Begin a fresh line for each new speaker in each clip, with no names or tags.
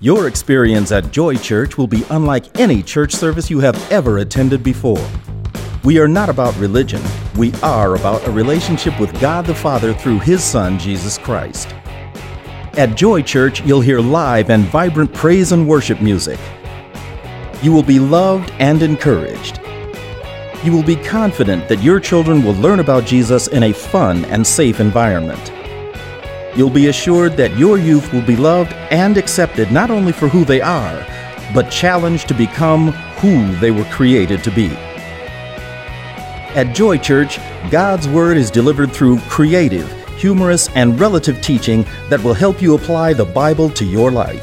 Your experience at Joy Church will be unlike any church service you have ever attended before. We are not about religion, we are about a relationship with God the Father through His Son, Jesus Christ. At Joy Church, you'll hear live and vibrant praise and worship music. You will be loved and encouraged. You will be confident that your children will learn about Jesus in a fun and safe environment. You'll be assured that your youth will be loved and accepted not only for who they are, but challenged to become who they were created to be. At Joy Church, God's Word is delivered through creative, humorous, and relative teaching that will help you apply the Bible to your life.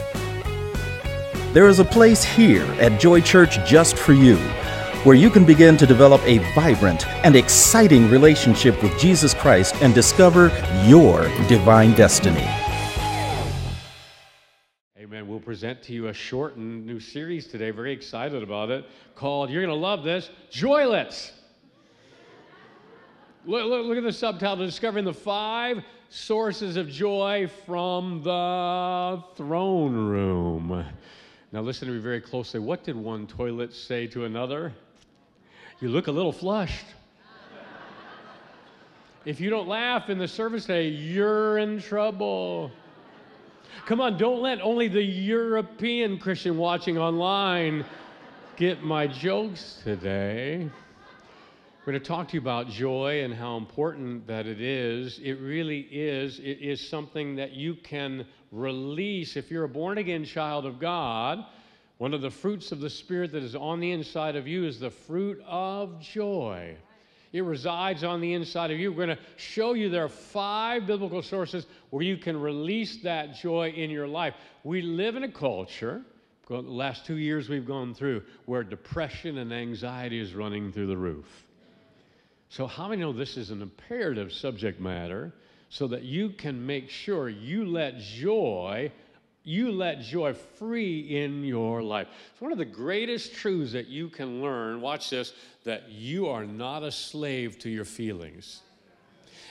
There is a place here at Joy Church just for you where you can begin to develop a vibrant and exciting relationship with Jesus Christ and discover your divine destiny.
Amen. We'll present to you a shortened new series today. Very excited about it. Called, you're going to love this, Joylets. Look, look, look, at the subtitle Discovering the Five Sources of Joy from the Throne Room. Now, listen to me very closely. What did one toilet say to another? You look a little flushed. if you don't laugh in the service today, you're in trouble. Come on, don't let only the European Christian watching online get my jokes today. We're going to talk to you about joy and how important that it is. It really is. It is something that you can release if you're a born again child of God one of the fruits of the Spirit that is on the inside of you is the fruit of joy. It resides on the inside of you. We're going to show you there are five biblical sources where you can release that joy in your life. We live in a culture, the last two years we've gone through, where depression and anxiety is running through the roof. So, how many know this is an imperative subject matter so that you can make sure you let joy you let joy free in your life. It's one of the greatest truths that you can learn. Watch this that you are not a slave to your feelings.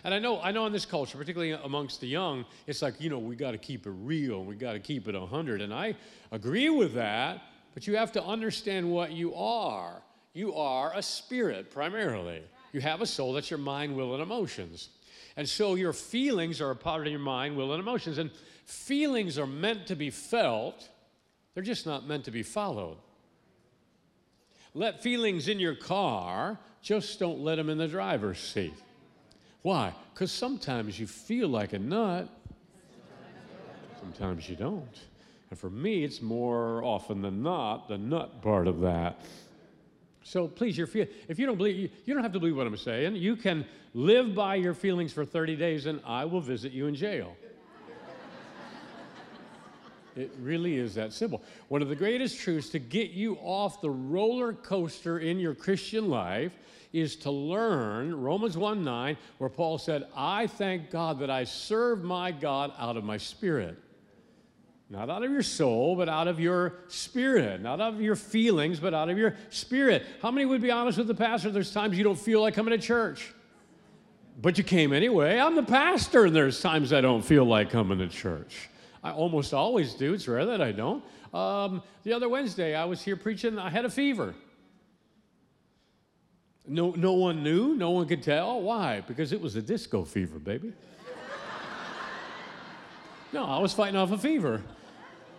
And I know, I know in this culture, particularly amongst the young, it's like, you know, we got to keep it real, we got to keep it 100. And I agree with that, but you have to understand what you are. You are a spirit primarily. You have a soul, that's your mind, will, and emotions. And so your feelings are a part of your mind, will, and emotions. And Feelings are meant to be felt, they're just not meant to be followed. Let feelings in your car, just don't let them in the driver's seat. Why? Because sometimes you feel like a nut, sometimes you don't. And for me, it's more often than not the nut part of that. So please, your feel, if you don't believe, you don't have to believe what I'm saying. You can live by your feelings for 30 days, and I will visit you in jail. It really is that simple. One of the greatest truths to get you off the roller coaster in your Christian life is to learn Romans 1 9, where Paul said, I thank God that I serve my God out of my spirit. Not out of your soul, but out of your spirit. Not out of your feelings, but out of your spirit. How many would be honest with the pastor? There's times you don't feel like coming to church, but you came anyway. I'm the pastor, and there's times I don't feel like coming to church. I almost always do. It's rare that I don't. Um, the other Wednesday, I was here preaching. I had a fever. No, no one knew. No one could tell. Why? Because it was a disco fever, baby. no, I was fighting off a fever.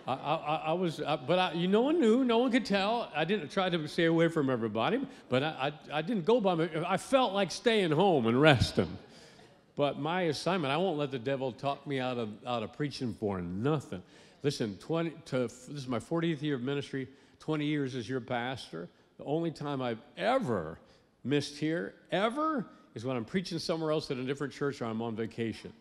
I, I, I was, I, but I, you, no one knew, no one could tell. I didn't try to stay away from everybody, but I, I, I didn't go by my. I felt like staying home and resting. But my assignment, I won't let the devil talk me out of, out of preaching for nothing. Listen, 20 to, this is my 40th year of ministry, 20 years as your pastor. The only time I've ever missed here, ever, is when I'm preaching somewhere else at a different church or I'm on vacation.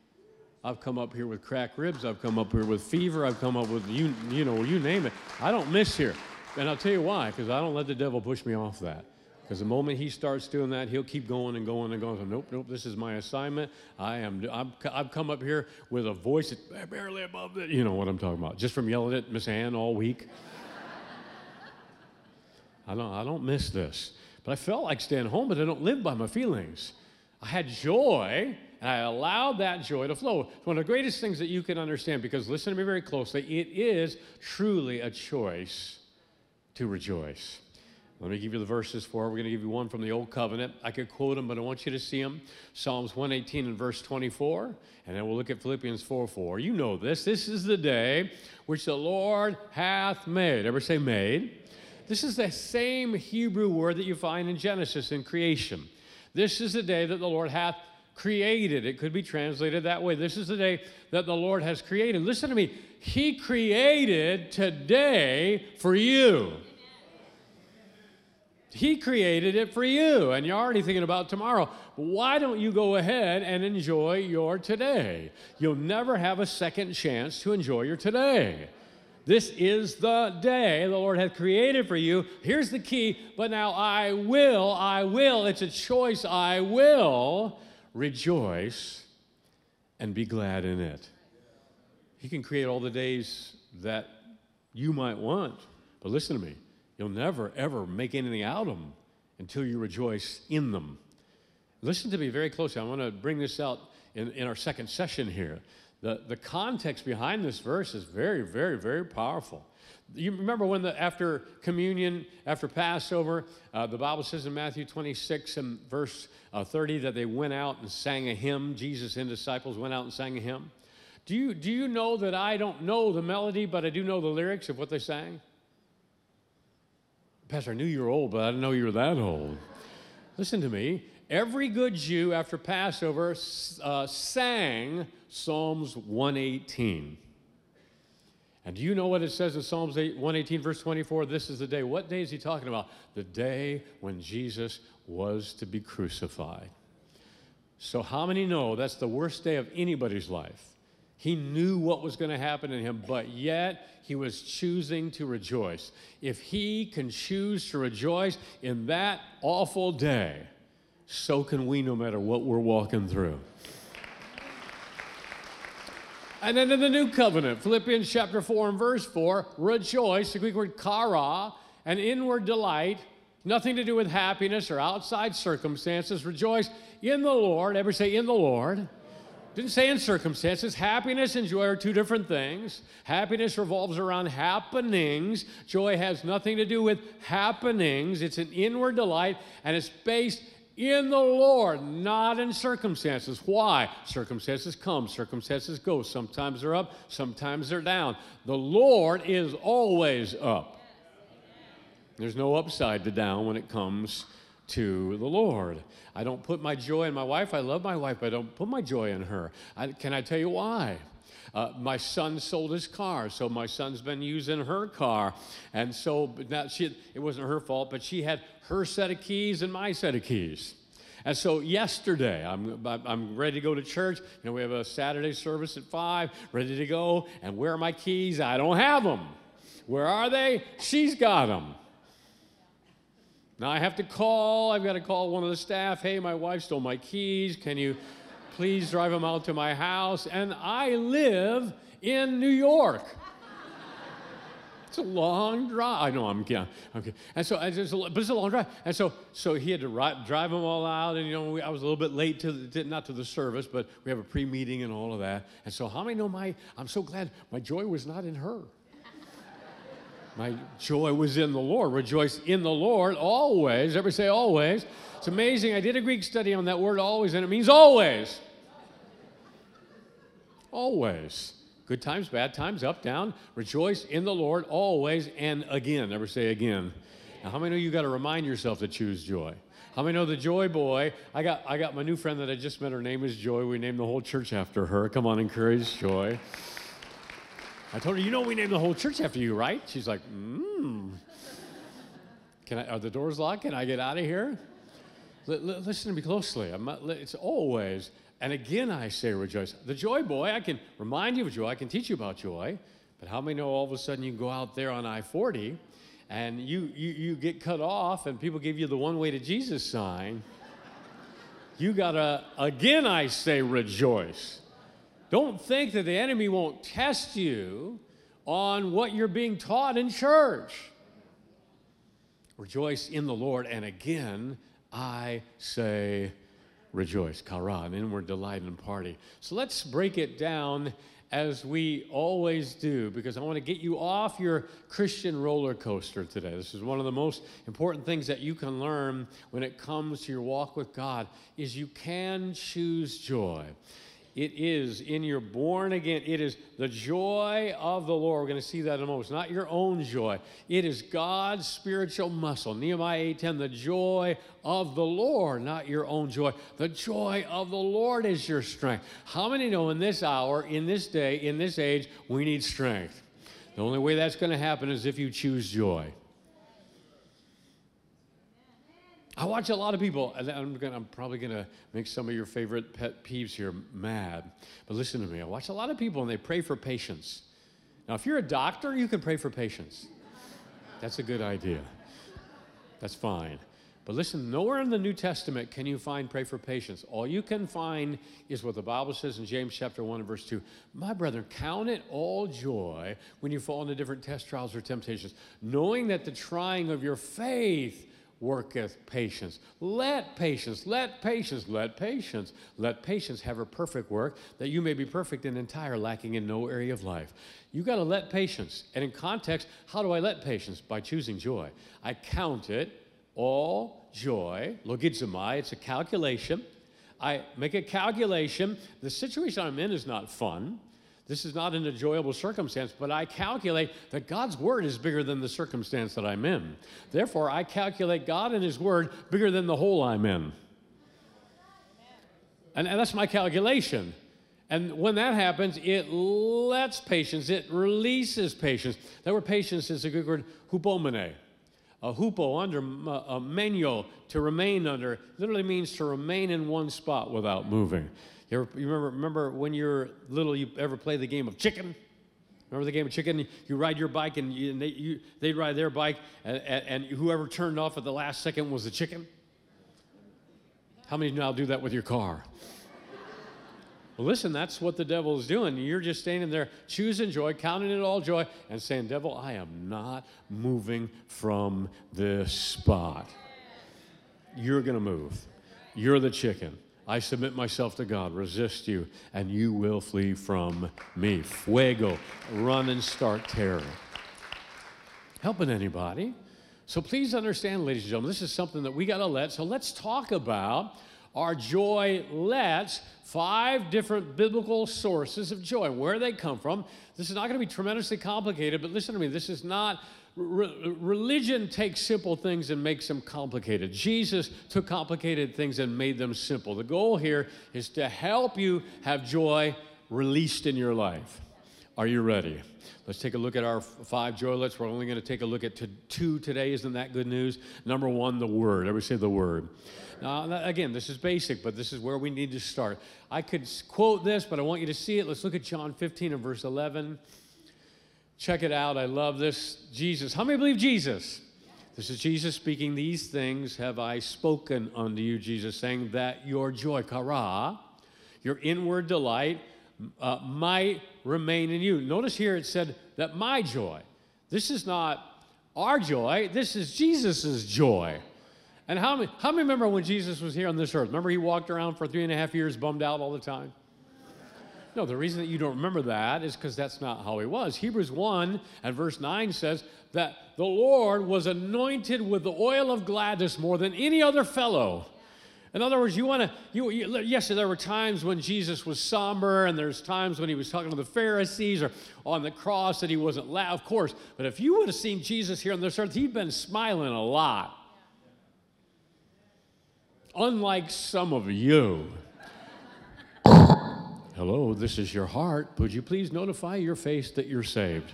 I've come up here with cracked ribs. I've come up here with fever. I've come up with, you, you know, you name it. I don't miss here. And I'll tell you why, because I don't let the devil push me off that. Because the moment he starts doing that, he'll keep going and going and going. So, nope, nope, this is my assignment. I am, I'm, I've come up here with a voice that's barely above it. You know what I'm talking about. Just from yelling at Miss Ann all week. I don't, I don't miss this. But I felt like staying home, but I don't live by my feelings. I had joy, and I allowed that joy to flow. It's one of the greatest things that you can understand because listen to me very closely. It is truly a choice to rejoice. Let me give you the verses for it. We're going to give you one from the Old Covenant. I could quote them, but I want you to see them. Psalms 118 and verse 24, and then we'll look at Philippians 4 4. You know this. This is the day which the Lord hath made. Ever say made? This is the same Hebrew word that you find in Genesis in creation. This is the day that the Lord hath created. It could be translated that way. This is the day that the Lord has created. Listen to me. He created today for you. He created it for you, and you're already thinking about tomorrow. Why don't you go ahead and enjoy your today? You'll never have a second chance to enjoy your today. This is the day the Lord hath created for you. Here's the key, but now I will, I will, it's a choice, I will rejoice and be glad in it. He can create all the days that you might want, but listen to me. You'll never, ever make anything out of them until you rejoice in them. Listen to me very closely. I want to bring this out in, in our second session here. The, the context behind this verse is very, very, very powerful. You remember when the, after communion, after Passover, uh, the Bible says in Matthew 26 and verse uh, 30 that they went out and sang a hymn. Jesus and disciples went out and sang a hymn. Do you, do you know that I don't know the melody, but I do know the lyrics of what they sang? Pastor, I knew you were old, but I didn't know you were that old. Listen to me. Every good Jew after Passover uh, sang Psalms 118. And do you know what it says in Psalms 118, verse 24? This is the day. What day is he talking about? The day when Jesus was to be crucified. So, how many know that's the worst day of anybody's life? He knew what was going to happen to him, but yet he was choosing to rejoice. If he can choose to rejoice in that awful day, so can we no matter what we're walking through. And then in the new covenant, Philippians chapter 4 and verse 4, rejoice, the Greek word kara, an inward delight, nothing to do with happiness or outside circumstances. Rejoice in the Lord. Ever say, in the Lord? Didn't say in circumstances. Happiness and joy are two different things. Happiness revolves around happenings. Joy has nothing to do with happenings. It's an inward delight, and it's based in the Lord, not in circumstances. Why? Circumstances come, circumstances go. Sometimes they're up, sometimes they're down. The Lord is always up. There's no upside to down when it comes to the Lord. I don't put my joy in my wife. I love my wife, but I don't put my joy in her. I, can I tell you why? Uh, my son sold his car, so my son's been using her car, and so now she, it wasn't her fault, but she had her set of keys and my set of keys. And so yesterday, I'm, I'm ready to go to church. You know, we have a Saturday service at 5, ready to go. And where are my keys? I don't have them. Where are they? She's got them. Now I have to call, I've got to call one of the staff. Hey, my wife stole my keys. Can you please drive them out to my house? And I live in New York. It's a long drive. I know I'm yeah, okay. And so, it's a, but it's a long drive. And so, so he had to drive them all out. And you know, we, I was a little bit late to the, not to the service, but we have a pre-meeting and all of that. And so, how many know my? I'm so glad my joy was not in her. My joy was in the Lord. Rejoice in the Lord always. Ever say always? It's amazing. I did a Greek study on that word always, and it means always. Always. Good times, bad times, up, down. Rejoice in the Lord always and again. Never say again. Now, how many of you got to remind yourself to choose joy? How many know the Joy Boy? I got, I got my new friend that I just met. Her name is Joy. We named the whole church after her. Come on, encourage Joy. I told her, you know, we named the whole church after you, right? She's like, hmm. Can I, are the doors locked? Can I get out of here? L- l- listen to me closely. Not, it's always, and again I say rejoice. The joy boy, I can remind you of joy, I can teach you about joy, but how many know all of a sudden you go out there on I 40 and you, you, you get cut off and people give you the one way to Jesus sign? You gotta, again I say rejoice. Don't think that the enemy won't test you on what you're being taught in church. Rejoice in the Lord. And again, I say rejoice, kara, an inward delight and party. So let's break it down as we always do, because I want to get you off your Christian roller coaster today. This is one of the most important things that you can learn when it comes to your walk with God is you can choose joy. It is in your born again. It is the joy of the Lord. We're going to see that in a moment. It's not your own joy. It is God's spiritual muscle. Nehemiah 8:10, the joy of the Lord, not your own joy. The joy of the Lord is your strength. How many know in this hour, in this day, in this age, we need strength? The only way that's going to happen is if you choose joy. I watch a lot of people, and I'm, gonna, I'm probably going to make some of your favorite pet peeves here mad. But listen to me. I watch a lot of people and they pray for patience. Now, if you're a doctor, you can pray for patience. That's a good idea. That's fine. But listen, nowhere in the New Testament can you find pray for patience. All you can find is what the Bible says in James chapter 1 and verse 2. My brethren, count it all joy when you fall into different test trials or temptations, knowing that the trying of your faith worketh patience. Let patience, let patience, let patience, let patience have her perfect work, that you may be perfect and entire, lacking in no area of life. You got to let patience. And in context, how do I let patience? By choosing joy. I count it all joy, logizomai, it's a calculation. I make a calculation. The situation I'm in is not fun. This is not an enjoyable circumstance, but I calculate that God's word is bigger than the circumstance that I'm in. Therefore, I calculate God and His word bigger than the hole I'm in. And, and that's my calculation. And when that happens, it lets patience, it releases patience. That word patience is a good word, hupomene. A hupo, under, a menio, to remain under, literally means to remain in one spot without moving. You, ever, you remember, remember when you're little, you ever play the game of chicken? Remember the game of chicken? You ride your bike and, you, and they, you, they'd ride their bike, and, and, whoever turned off at the last second was the chicken? How many now do that with your car? Well, listen, that's what the devil is doing. You're just standing there choosing joy, counting it all joy, and saying, Devil, I am not moving from this spot. You're going to move. You're the chicken. I submit myself to God, resist you, and you will flee from me. Pheugo, run and start terror. Helping anybody? So please understand, ladies and gentlemen, this is something that we got to let. So let's talk about our joy lets five different biblical sources of joy, where they come from. This is not going to be tremendously complicated, but listen to me, this is not Re- religion takes simple things and makes them complicated. Jesus took complicated things and made them simple. The goal here is to help you have joy released in your life. Are you ready? Let's take a look at our five joylets. We're only going to take a look at two today. Isn't that good news? Number one, the Word. Everybody say the Word. Now, again, this is basic, but this is where we need to start. I could quote this, but I want you to see it. Let's look at John 15 and verse 11. Check it out. I love this. Jesus. How many believe Jesus? This is Jesus speaking. These things have I spoken unto you, Jesus, saying that your joy, kara, your inward delight, uh, might remain in you. Notice here it said that my joy. This is not our joy, this is Jesus' joy. And how many, how many remember when Jesus was here on this earth? Remember he walked around for three and a half years bummed out all the time? No, the reason that you don't remember that is because that's not how he was. Hebrews 1 and verse 9 says that the Lord was anointed with the oil of gladness more than any other fellow. In other words, you want to, you, you, yes, there were times when Jesus was somber, and there's times when he was talking to the Pharisees or on the cross that he wasn't loud, of course. But if you would have seen Jesus here on this earth, he'd been smiling a lot. Unlike some of you. Hello, this is your heart. Would you please notify your face that you're saved?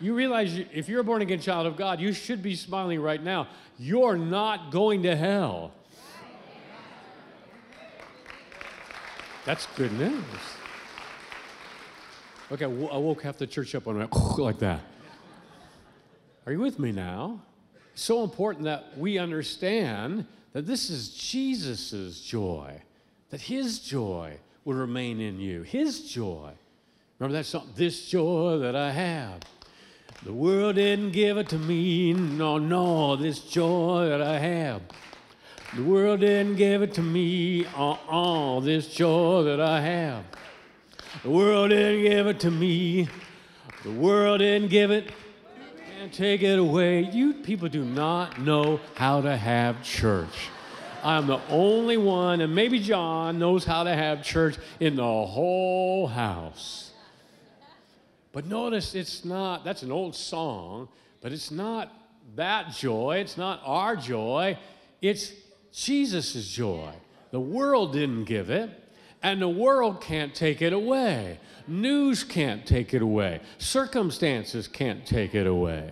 you realize if you're a born again child of God, you should be smiling right now. You're not going to hell. That's good news. Okay, I woke half the church up on like that. Are you with me now? So important that we understand that this is Jesus' joy, that his joy would remain in you. His joy. Remember that song? This joy that I have. The world didn't give it to me. No, no, this joy that I have. The world didn't give it to me, uh-uh, this joy that I have. The world didn't give it to me. The world didn't give it. Take it away. You people do not know how to have church. I'm the only one, and maybe John knows how to have church in the whole house. But notice it's not, that's an old song, but it's not that joy. It's not our joy. It's Jesus' joy. The world didn't give it, and the world can't take it away. News can't take it away. Circumstances can't take it away.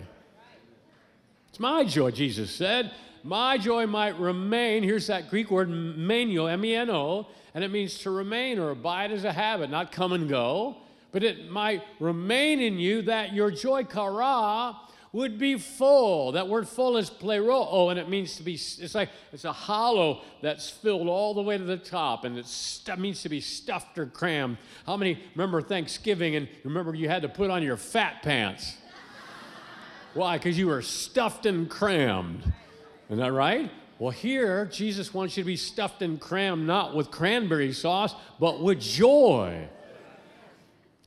It's my joy, Jesus said. My joy might remain. Here's that Greek word, meno, M E N O, and it means to remain or abide as a habit, not come and go. But it might remain in you that your joy, kara, would be full. That word full is pleroo, oh, and it means to be, it's like, it's a hollow that's filled all the way to the top, and it means to be stuffed or crammed. How many remember Thanksgiving and remember you had to put on your fat pants? Why? Because you were stuffed and crammed. Isn't that right? Well, here, Jesus wants you to be stuffed and crammed not with cranberry sauce, but with joy.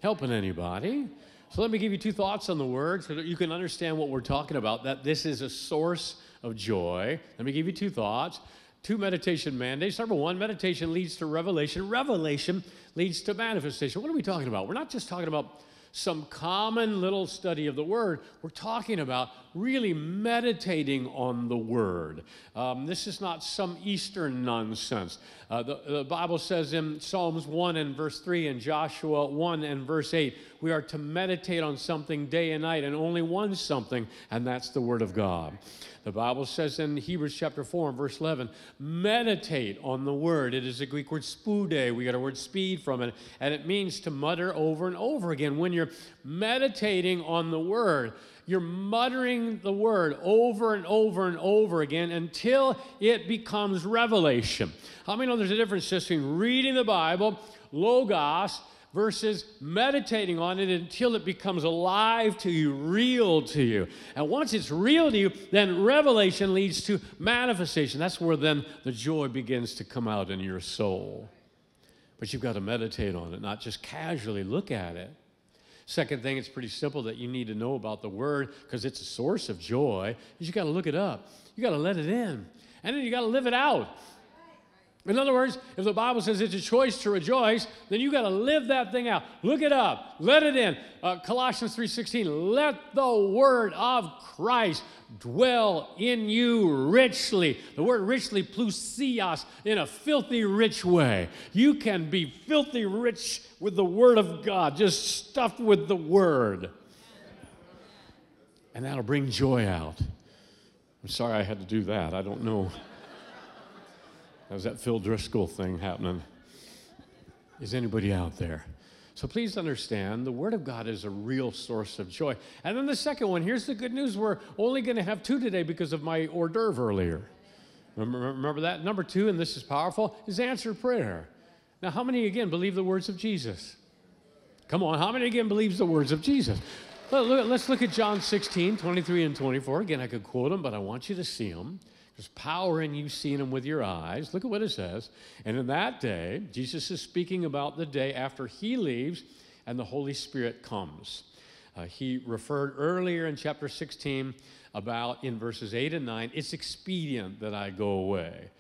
Helping anybody? So let me give you two thoughts on the word so that you can understand what we're talking about, that this is a source of joy. Let me give you two thoughts. Two meditation mandates. Number one, meditation leads to revelation. Revelation leads to manifestation. What are we talking about? We're not just talking about some common little study of the Word. We're talking about really meditating on the Word. Um, this is not some Eastern nonsense. Uh, the, the Bible says in Psalms 1 and verse 3 and Joshua 1 and verse 8, we are to meditate on something day and night and only one something, and that's the Word of God. The Bible says in Hebrews chapter 4 and verse 11, meditate on the word. It is a Greek word spude. We got a word speed from it, and it means to mutter over and over again. When you're meditating on the word, you're muttering the word over and over and over again until it becomes revelation. How many know there's a difference between reading the Bible, logos, versus meditating on it until it becomes alive to you, real to you. And once it's real to you, then revelation leads to manifestation. That's where then the joy begins to come out in your soul. But you've got to meditate on it, not just casually look at it. Second thing, it's pretty simple that you need to know about the word because it's a source of joy. You got to look it up. You got to let it in. And then you got to live it out. In other words, if the Bible says it's a choice to rejoice, then you got to live that thing out. Look it up. Let it in. Uh, Colossians 3:16. Let the word of Christ dwell in you richly. The word richly, plusios, in a filthy rich way. You can be filthy rich with the word of God, just stuffed with the word. And that'll bring joy out. I'm sorry I had to do that. I don't know. How's that Phil Driscoll thing happening? Is anybody out there? So please understand, the Word of God is a real source of joy. And then the second one, here's the good news we're only going to have two today because of my hors d'oeuvre earlier. Remember, remember that? Number two, and this is powerful, is answered prayer. Now, how many again believe the words of Jesus? Come on, how many again believes the words of Jesus? Let's look at John 16, 23 and 24. Again, I could quote them, but I want you to see them. There's power in you seeing them with your eyes. Look at what it says. And in that day, Jesus is speaking about the day after he leaves and the Holy Spirit comes. Uh, he referred earlier in chapter 16 about in verses 8 and 9, it's expedient that I go away.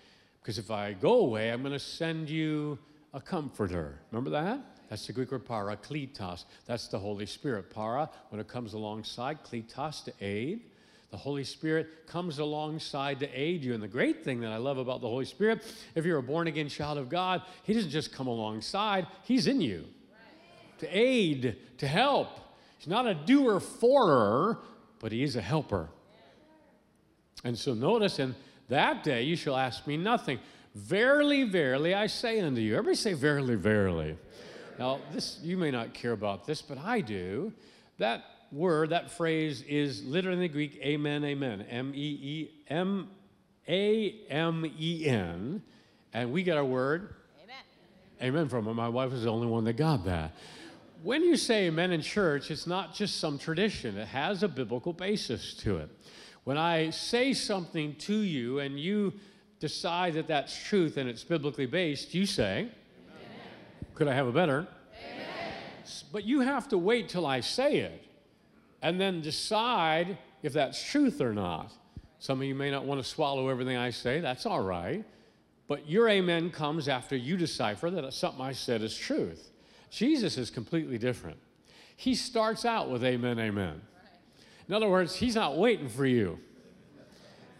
Because if I go away, I'm going to send you a comforter. Remember that? That's the Greek word parakletos. That's the Holy Spirit. Para, when it comes alongside, kletos to aid. The Holy Spirit comes alongside to aid you. And the great thing that I love about the Holy Spirit, if you're a born again child of God, He doesn't just come alongside, He's in you to aid, to help. He's not a doer forer, but He is a helper. And so notice, in that day you shall ask me nothing. Verily, verily, I say unto you. Everybody say, verily, verily. Now, this you may not care about this, but I do. That word, that phrase is literally in the Greek, amen, amen. M E E M A M E N. And we get our word, amen. Amen from it. My wife is the only one that got that. When you say amen in church, it's not just some tradition, it has a biblical basis to it. When I say something to you and you decide that that's truth and it's biblically based, you say, Amen. Could I have a better? Amen. But you have to wait till I say it and then decide if that's truth or not. Some of you may not want to swallow everything I say, that's all right. But your amen comes after you decipher that something I said is truth. Jesus is completely different. He starts out with amen, amen. In other words, he's not waiting for you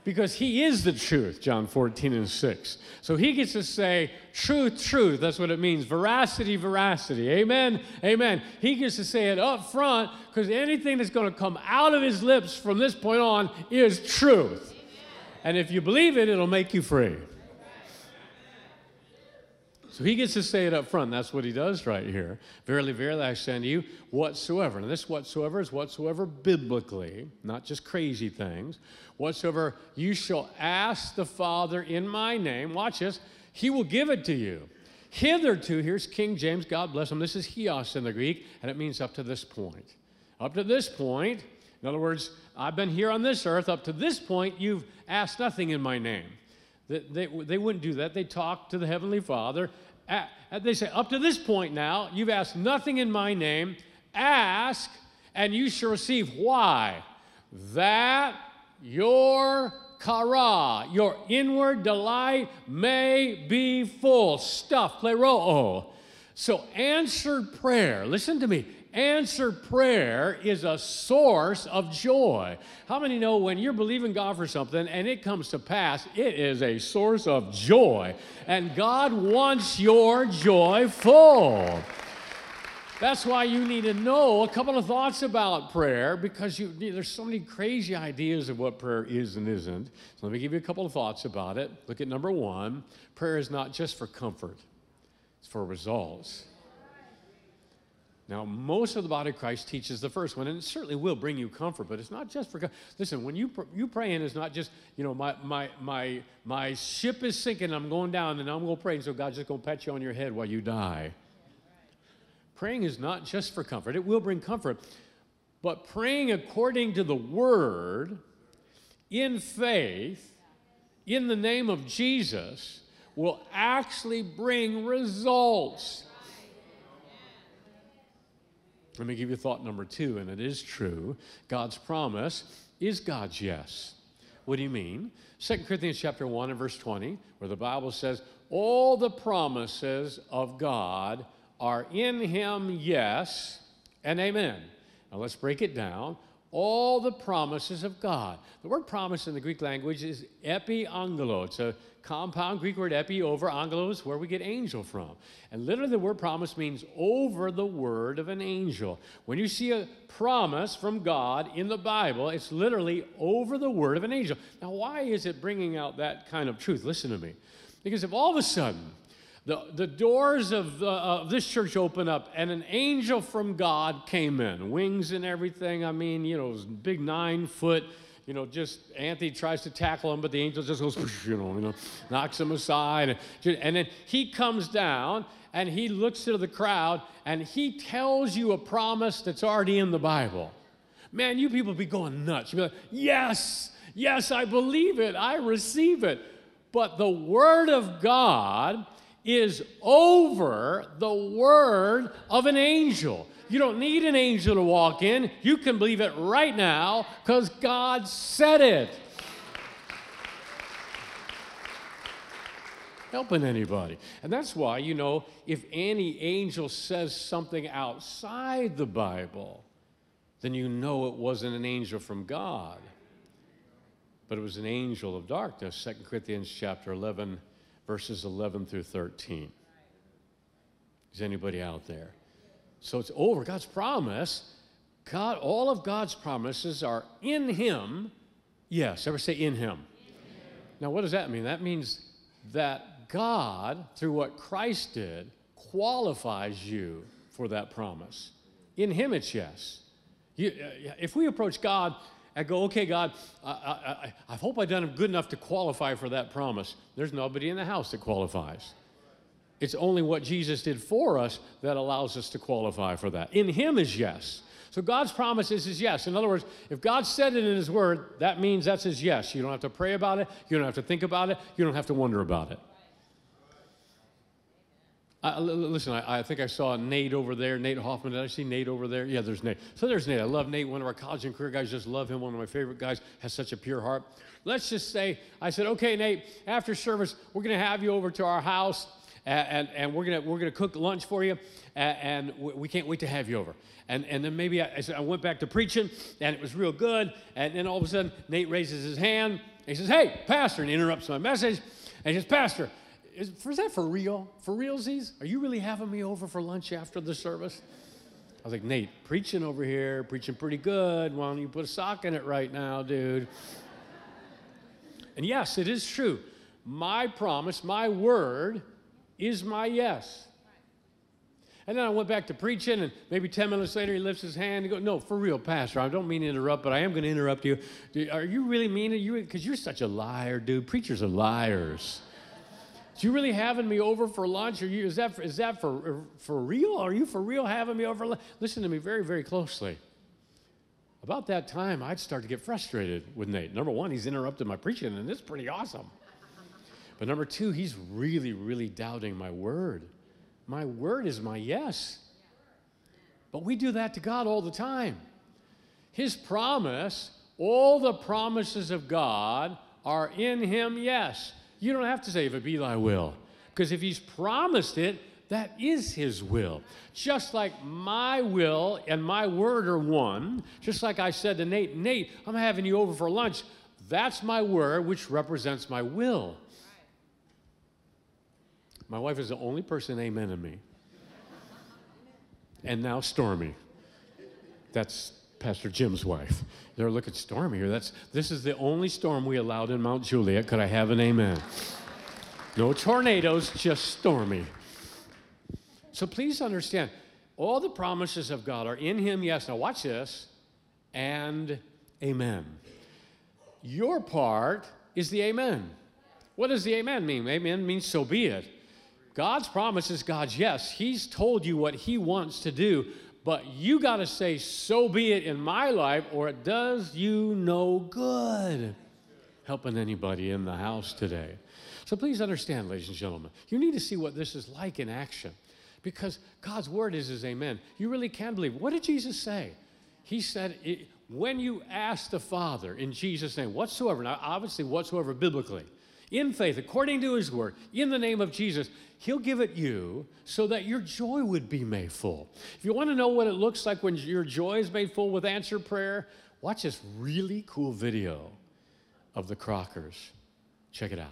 because he is the truth, John 14 and 6. So he gets to say, truth, truth. That's what it means. Veracity, veracity. Amen, amen. He gets to say it up front because anything that's going to come out of his lips from this point on is truth. And if you believe it, it'll make you free. So he gets to say it up front. That's what he does right here. Verily, verily, I send you whatsoever. And this whatsoever is whatsoever biblically, not just crazy things. Whatsoever you shall ask the Father in my name, watch this, he will give it to you. Hitherto, here's King James, God bless him. This is hios in the Greek, and it means up to this point. Up to this point, in other words, I've been here on this earth. Up to this point, you've asked nothing in my name. They, they, wouldn't do that. They talk to the Heavenly Father. They say, Up to this point now, you've asked nothing in my name. Ask, and you shall receive. Why? That your kara, your inward delight, may be full. Stuff, pleroo. So answered prayer, listen to me, answered prayer is a source of joy. How many know when you're believing God for something and it comes to pass, it is a source of joy? And God wants your joy full. That's why you need to know a couple of thoughts about prayer because you, there's so many crazy ideas of what prayer is and isn't. So let me give you a couple of thoughts about it. Look at number one prayer is not just for comfort, it's for results. Now, most of the body of Christ teaches the first one, and it certainly will bring you comfort, but it's not just for. God. Listen, when you you praying is not just you know my my my my ship is sinking, I'm going down, and I'm going to pray, and so God's just going to pat you on your head while you die. Praying is not just for comfort; it will bring comfort, but praying according to the Word, in faith, in the name of Jesus, will actually bring results. Let me give you thought number two, and it is true. God's promise is God's yes. What do you mean? 2 Corinthians chapter 1 and verse 20, where the Bible says, All the promises of God are in him, yes, and amen. Now let's break it down. All the promises of God. The word promise in the Greek language is epiangelo. It's a compound Greek word epi over angelos, where we get angel from. And literally, the word promise means over the word of an angel. When you see a promise from God in the Bible, it's literally over the word of an angel. Now, why is it bringing out that kind of truth? Listen to me. Because if all of a sudden, the, the doors of, uh, of this church open up and an angel from God came in, wings and everything. I mean, you know, big nine foot you know, just Anthony tries to tackle him, but the angel just goes, you know, you know knocks him aside. And, then he comes down and he looks to the crowd and he tells you a promise that's already in the Bible. Man, you people be going nuts. You'd be like, yes, yes, I believe it, I receive it. But the Word of God is over the Word of an angel. You don't need an angel to walk in. You can believe it right now because God said it. Helping anybody. And that's why, you know, if any angel says something outside the Bible, then you know it wasn't an angel from God, but it was an angel of darkness. 2 Corinthians chapter 11, verses 11 through 13. Is anybody out there? So it's over. God's promise, God, all of God's promises are in Him. Yes, ever say in Him. Now, what does that mean? That means that God, through what Christ did, qualifies you for that promise. In Him, it's yes. You, uh, if we approach God and go, okay, God, I, I, I hope I've done good enough to qualify for that promise, there's nobody in the house that qualifies. It's only what Jesus did for us that allows us to qualify for that. In Him is yes. So God's promise is his yes. In other words, if God said it in his word, that means that's his yes. You don't have to pray about it, you don't have to think about it, you don't have to wonder about it. I, listen, I, I, think I saw Nate over there, Nate Hoffman. Did I see Nate over there? Yeah, there's Nate. So there's Nate. I love Nate, one of our college and career guys. Just love him, one of my favorite guys. Has such a pure heart. Let's just say, I said, okay, Nate, after service, we're going to have you over to our house, and, and, and we're gonna we're gonna cook lunch for you, and, and, we can't wait to have you over. And, and then maybe I, I went back to preaching, and it was real good. And then all of a sudden, Nate raises his hand. And he says, hey, Pastor, and interrupts my message. And he says, Pastor, is, is that for real? For realsies? Are you really having me over for lunch after the service? I was like, Nate, preaching over here, preaching pretty good. Why don't you put a sock in it right now, dude? and yes, it is true. My promise, my word is my yes. And then I went back to preaching, and maybe 10 minutes later, he lifts his hand and goes, No, for real, Pastor, I don't mean to interrupt, but I am going to interrupt you. Are you really meaning you? Because you're such a liar, dude. Preachers are liars. You really having me over for lunch? Are you, is that, is that for, for real? Are you for real having me over? Listen to me very, very closely. About that time, I'd start to get frustrated with Nate. Number one, he's interrupted my preaching, and it's pretty awesome. But number two, he's really, really doubting my word. My word is my yes. But we do that to God all the time. His promise, all the promises of God are in Him, yes. You don't have to say, if it be thy will. Because if he's promised it, that is his will. Just like my will and my word are one, just like I said to Nate, Nate, I'm having you over for lunch. That's my word, which represents my will. My wife is the only person amen to me. And now Stormy. That's Pastor Jim's wife. They're looking stormy here. That's, this is the only storm we allowed in Mount Juliet. Could I have an amen? No tornadoes, just stormy. So please understand, all the promises of God are in Him, yes. Now watch this, and amen. Your part is the amen. What does the amen mean? Amen means so be it. God's promise is God's yes. He's told you what He wants to do. But you got to say, so be it in my life, or it does you no good. Helping anybody in the house today. So please understand, ladies and gentlemen, you need to see what this is like in action because God's word is his amen. You really can believe. What did Jesus say? He said, when you ask the Father in Jesus' name, whatsoever, now obviously, whatsoever biblically, in faith, according to his word, in the name of Jesus, he'll give it you so that your joy would be made full. If you want to know what it looks like when your joy is made full with answered prayer, watch this really cool video of the Crockers. Check it out.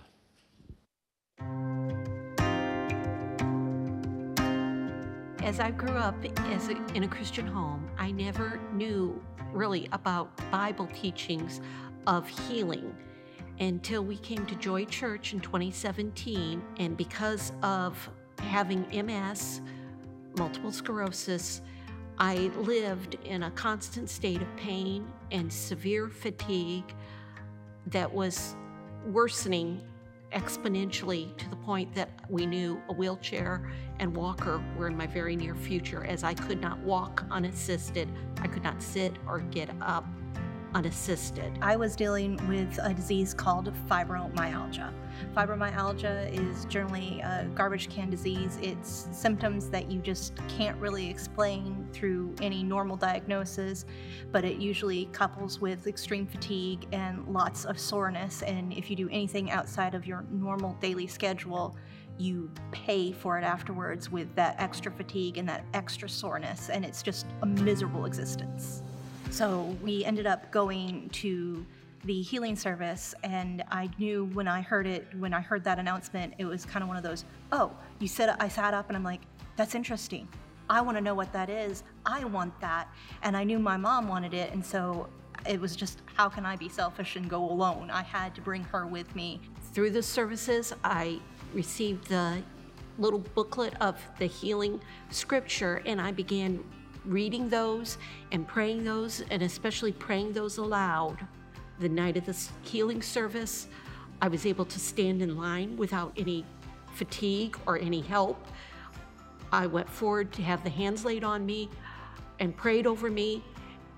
As I grew up as a, in a Christian home, I never knew really about Bible teachings of healing until we came to Joy Church in 2017. And because of having MS, multiple sclerosis, I lived in a constant state of pain and severe fatigue that was worsening exponentially to the point that we knew a wheelchair and walker were in my very near future as I could not walk unassisted. I could not sit or get up unassisted.
I was dealing with a disease called fibromyalgia. Fibromyalgia is generally a garbage can disease. It's symptoms that you just can't really explain through any normal diagnosis, but it usually couples with extreme fatigue and lots of soreness. And if you do anything outside of your normal daily schedule, you pay for it afterwards with that extra fatigue and that extra soreness, and it's just a miserable existence. So we ended up going to the healing service, and I knew when I heard it, when I heard that announcement, it was kind of one of those, oh, you said I sat up and I'm like, that's interesting. I want to know what that is. I want that. And I knew my mom wanted it, and so it was just, how can I be selfish and go alone? I had to bring her with me.
Through the services, I received the little booklet of the healing scripture, and I began reading those and praying those, and especially praying those aloud. The night of the healing service, I was able to stand in line without any fatigue or any help. I went forward to have the hands laid on me, and prayed over me,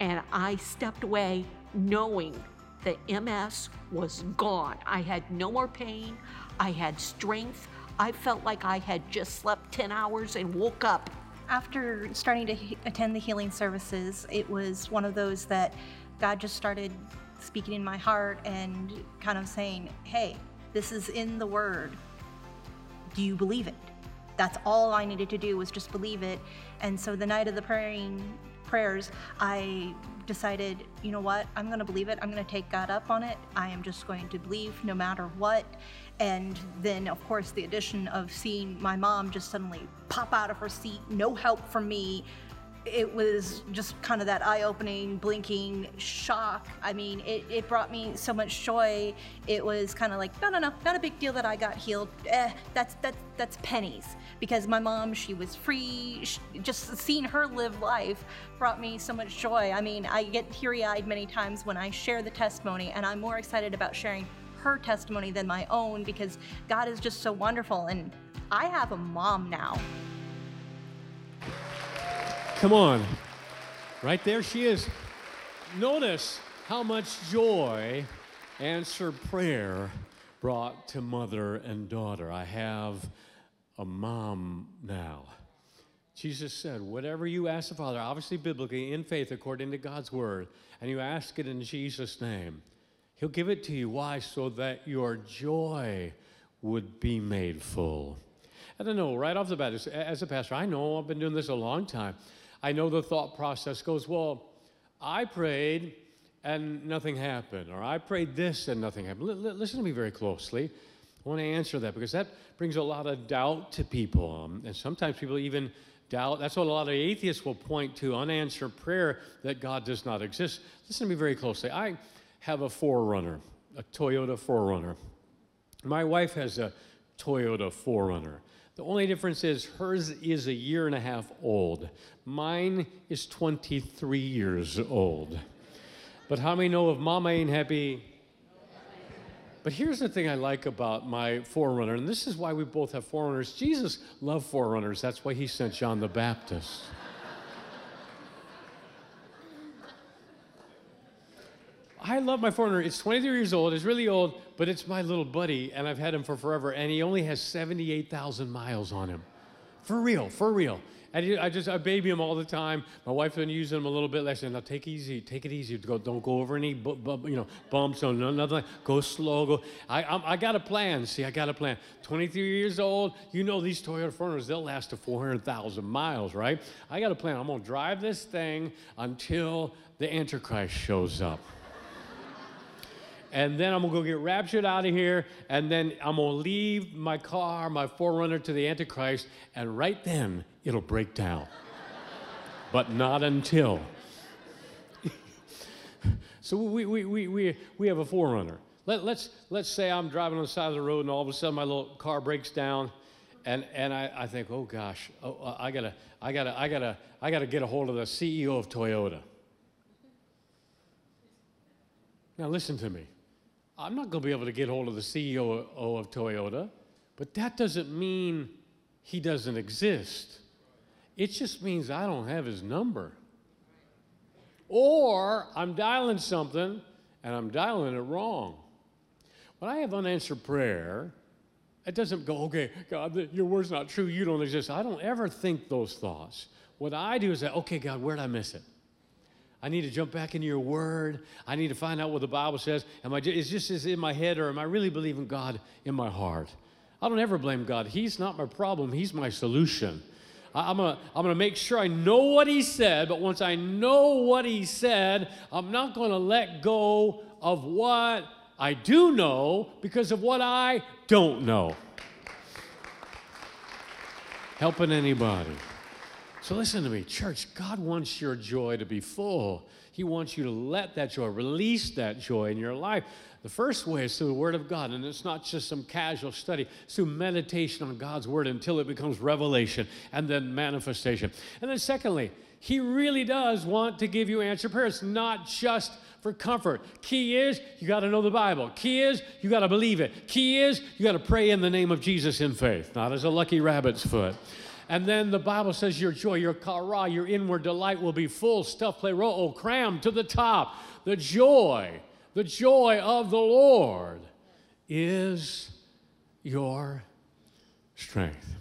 and I stepped away knowing that MS was gone. I had no more pain, I had strength. I felt like I had just slept 10 hours and woke up.
After starting to he- attend the healing services, it was one of those that God just started speaking in my heart and kind of saying, hey, this is in the Word. Do you believe it? That's all I needed to do was just believe it. And so the night of the praying prayers, I decided, you know what? I'm going to believe it. I'm going to take God up on it. I am just going to believe no matter what. And then, of course, the addition of seeing my mom just suddenly pop out of her seat, no help from me, it was just kind of that eye-opening blinking shock. I mean it, it brought me so much joy. It was kind of like no no no not a big deal that i got healed. Eh, that's that's that's pennies. Because my mom she was free. She, just seeing her live life brought me so much joy. I mean i get teary-eyed many times when i share the testimony and i'm more excited about sharing her testimony than my own because god is just so wonderful and i have a mom now
Come on. Right there she is. Notice how much joy answered prayer brought to mother and daughter. I have a mom now. Jesus said, Whatever you ask the Father, obviously biblically, in faith, according to God's word, and you ask it in Jesus' name, He'll give it to you. Why? So that your joy would be made full. I don't know, right off the bat, as, a pastor, I know I've been doing this a long time. I know the thought process goes, well, I prayed and nothing happened, or I prayed this and nothing happened. L- listen to me very closely. I want to answer that because that brings a lot of doubt to people. Um, and sometimes people even doubt. That's what a lot of atheists will point to unanswered prayer that God does not exist. Listen to me very closely. I have a 4Runner, a Toyota 4Runner. My wife has a Toyota 4Runner. The only difference is hers is a year and a half old. Mine is 23 years old. But how many know if mama ain't happy? But here's the thing I like about my 4Runner, and this is why we both have 4Runners. Jesus loved 4Runners. That's why he sent John the Baptist. I love my 4Runner. It's 23 years old. It's really old, but it's my little buddy, and I've had him for forever. And he only has 78,000 miles on him. For real, for real. And I just I baby him all the time. My wife's been using him a little bit. I said, "Now take it easy, take it easy. Go, don't go over any bu- bu- you know bumps or no, nothing. Go slow. Go. I I'm, I got a plan. See, I got a plan. 23 years old. You know these Toyota 4Runners, they'll last to 400,000 miles, right? I got a plan. I'm gonna drive this thing until the Antichrist shows up and then I'm gonna go get raptured out of here, and then I'm gonna leave my car, my 4Runner, to the Antichrist, and right then it'll break down. but not until. so we, we, we, we, we have a 4Runner. Let, let's, let's say I'm driving on the side of the road, and all of a sudden my little car breaks down, and, and I, I think, oh gosh, oh, uh, I gotta, I gotta, I gotta, I gotta get a hold of the CEO of Toyota. Now listen to me. I'm not going to be able to get hold of the CEO of Toyota, but that doesn't mean he doesn't exist. It just means I don't have his number. Or I'm dialing something and I'm dialing it wrong. When I have unanswered prayer, it doesn't go, okay, God, your word's not true, you don't exist. I don't ever think those thoughts. What I do is say, okay, God, where'd I miss it? I need to jump back into your word. I need to find out what the Bible says. Am I just, is just is in my head or am I really believing God in my heart? I don't ever blame God. He's not my problem, He's my solution. I, I'm gonna, I'm gonna make sure I know what He said, but once I know what He said, I'm not gonna let go of what I do know because of what I don't know. Helping anybody? So listen to me, church. God wants your joy to be full. He wants you to let that joy, release that joy in your life. The first way is through the Word of God, and it's not just some casual study, it's through meditation on God's Word until it becomes revelation and then manifestation. And then, secondly, He really does want to give you answer prayers, not just for comfort. Key is you got to know the Bible. Key is you got to believe it. Key is you got to pray in the name of Jesus in faith, not as a lucky rabbit's foot. And then the Bible says your joy, your chara, your inward delight will be full, stuff, plero, oh, crammed to the top. The joy, the joy of the Lord is your strength.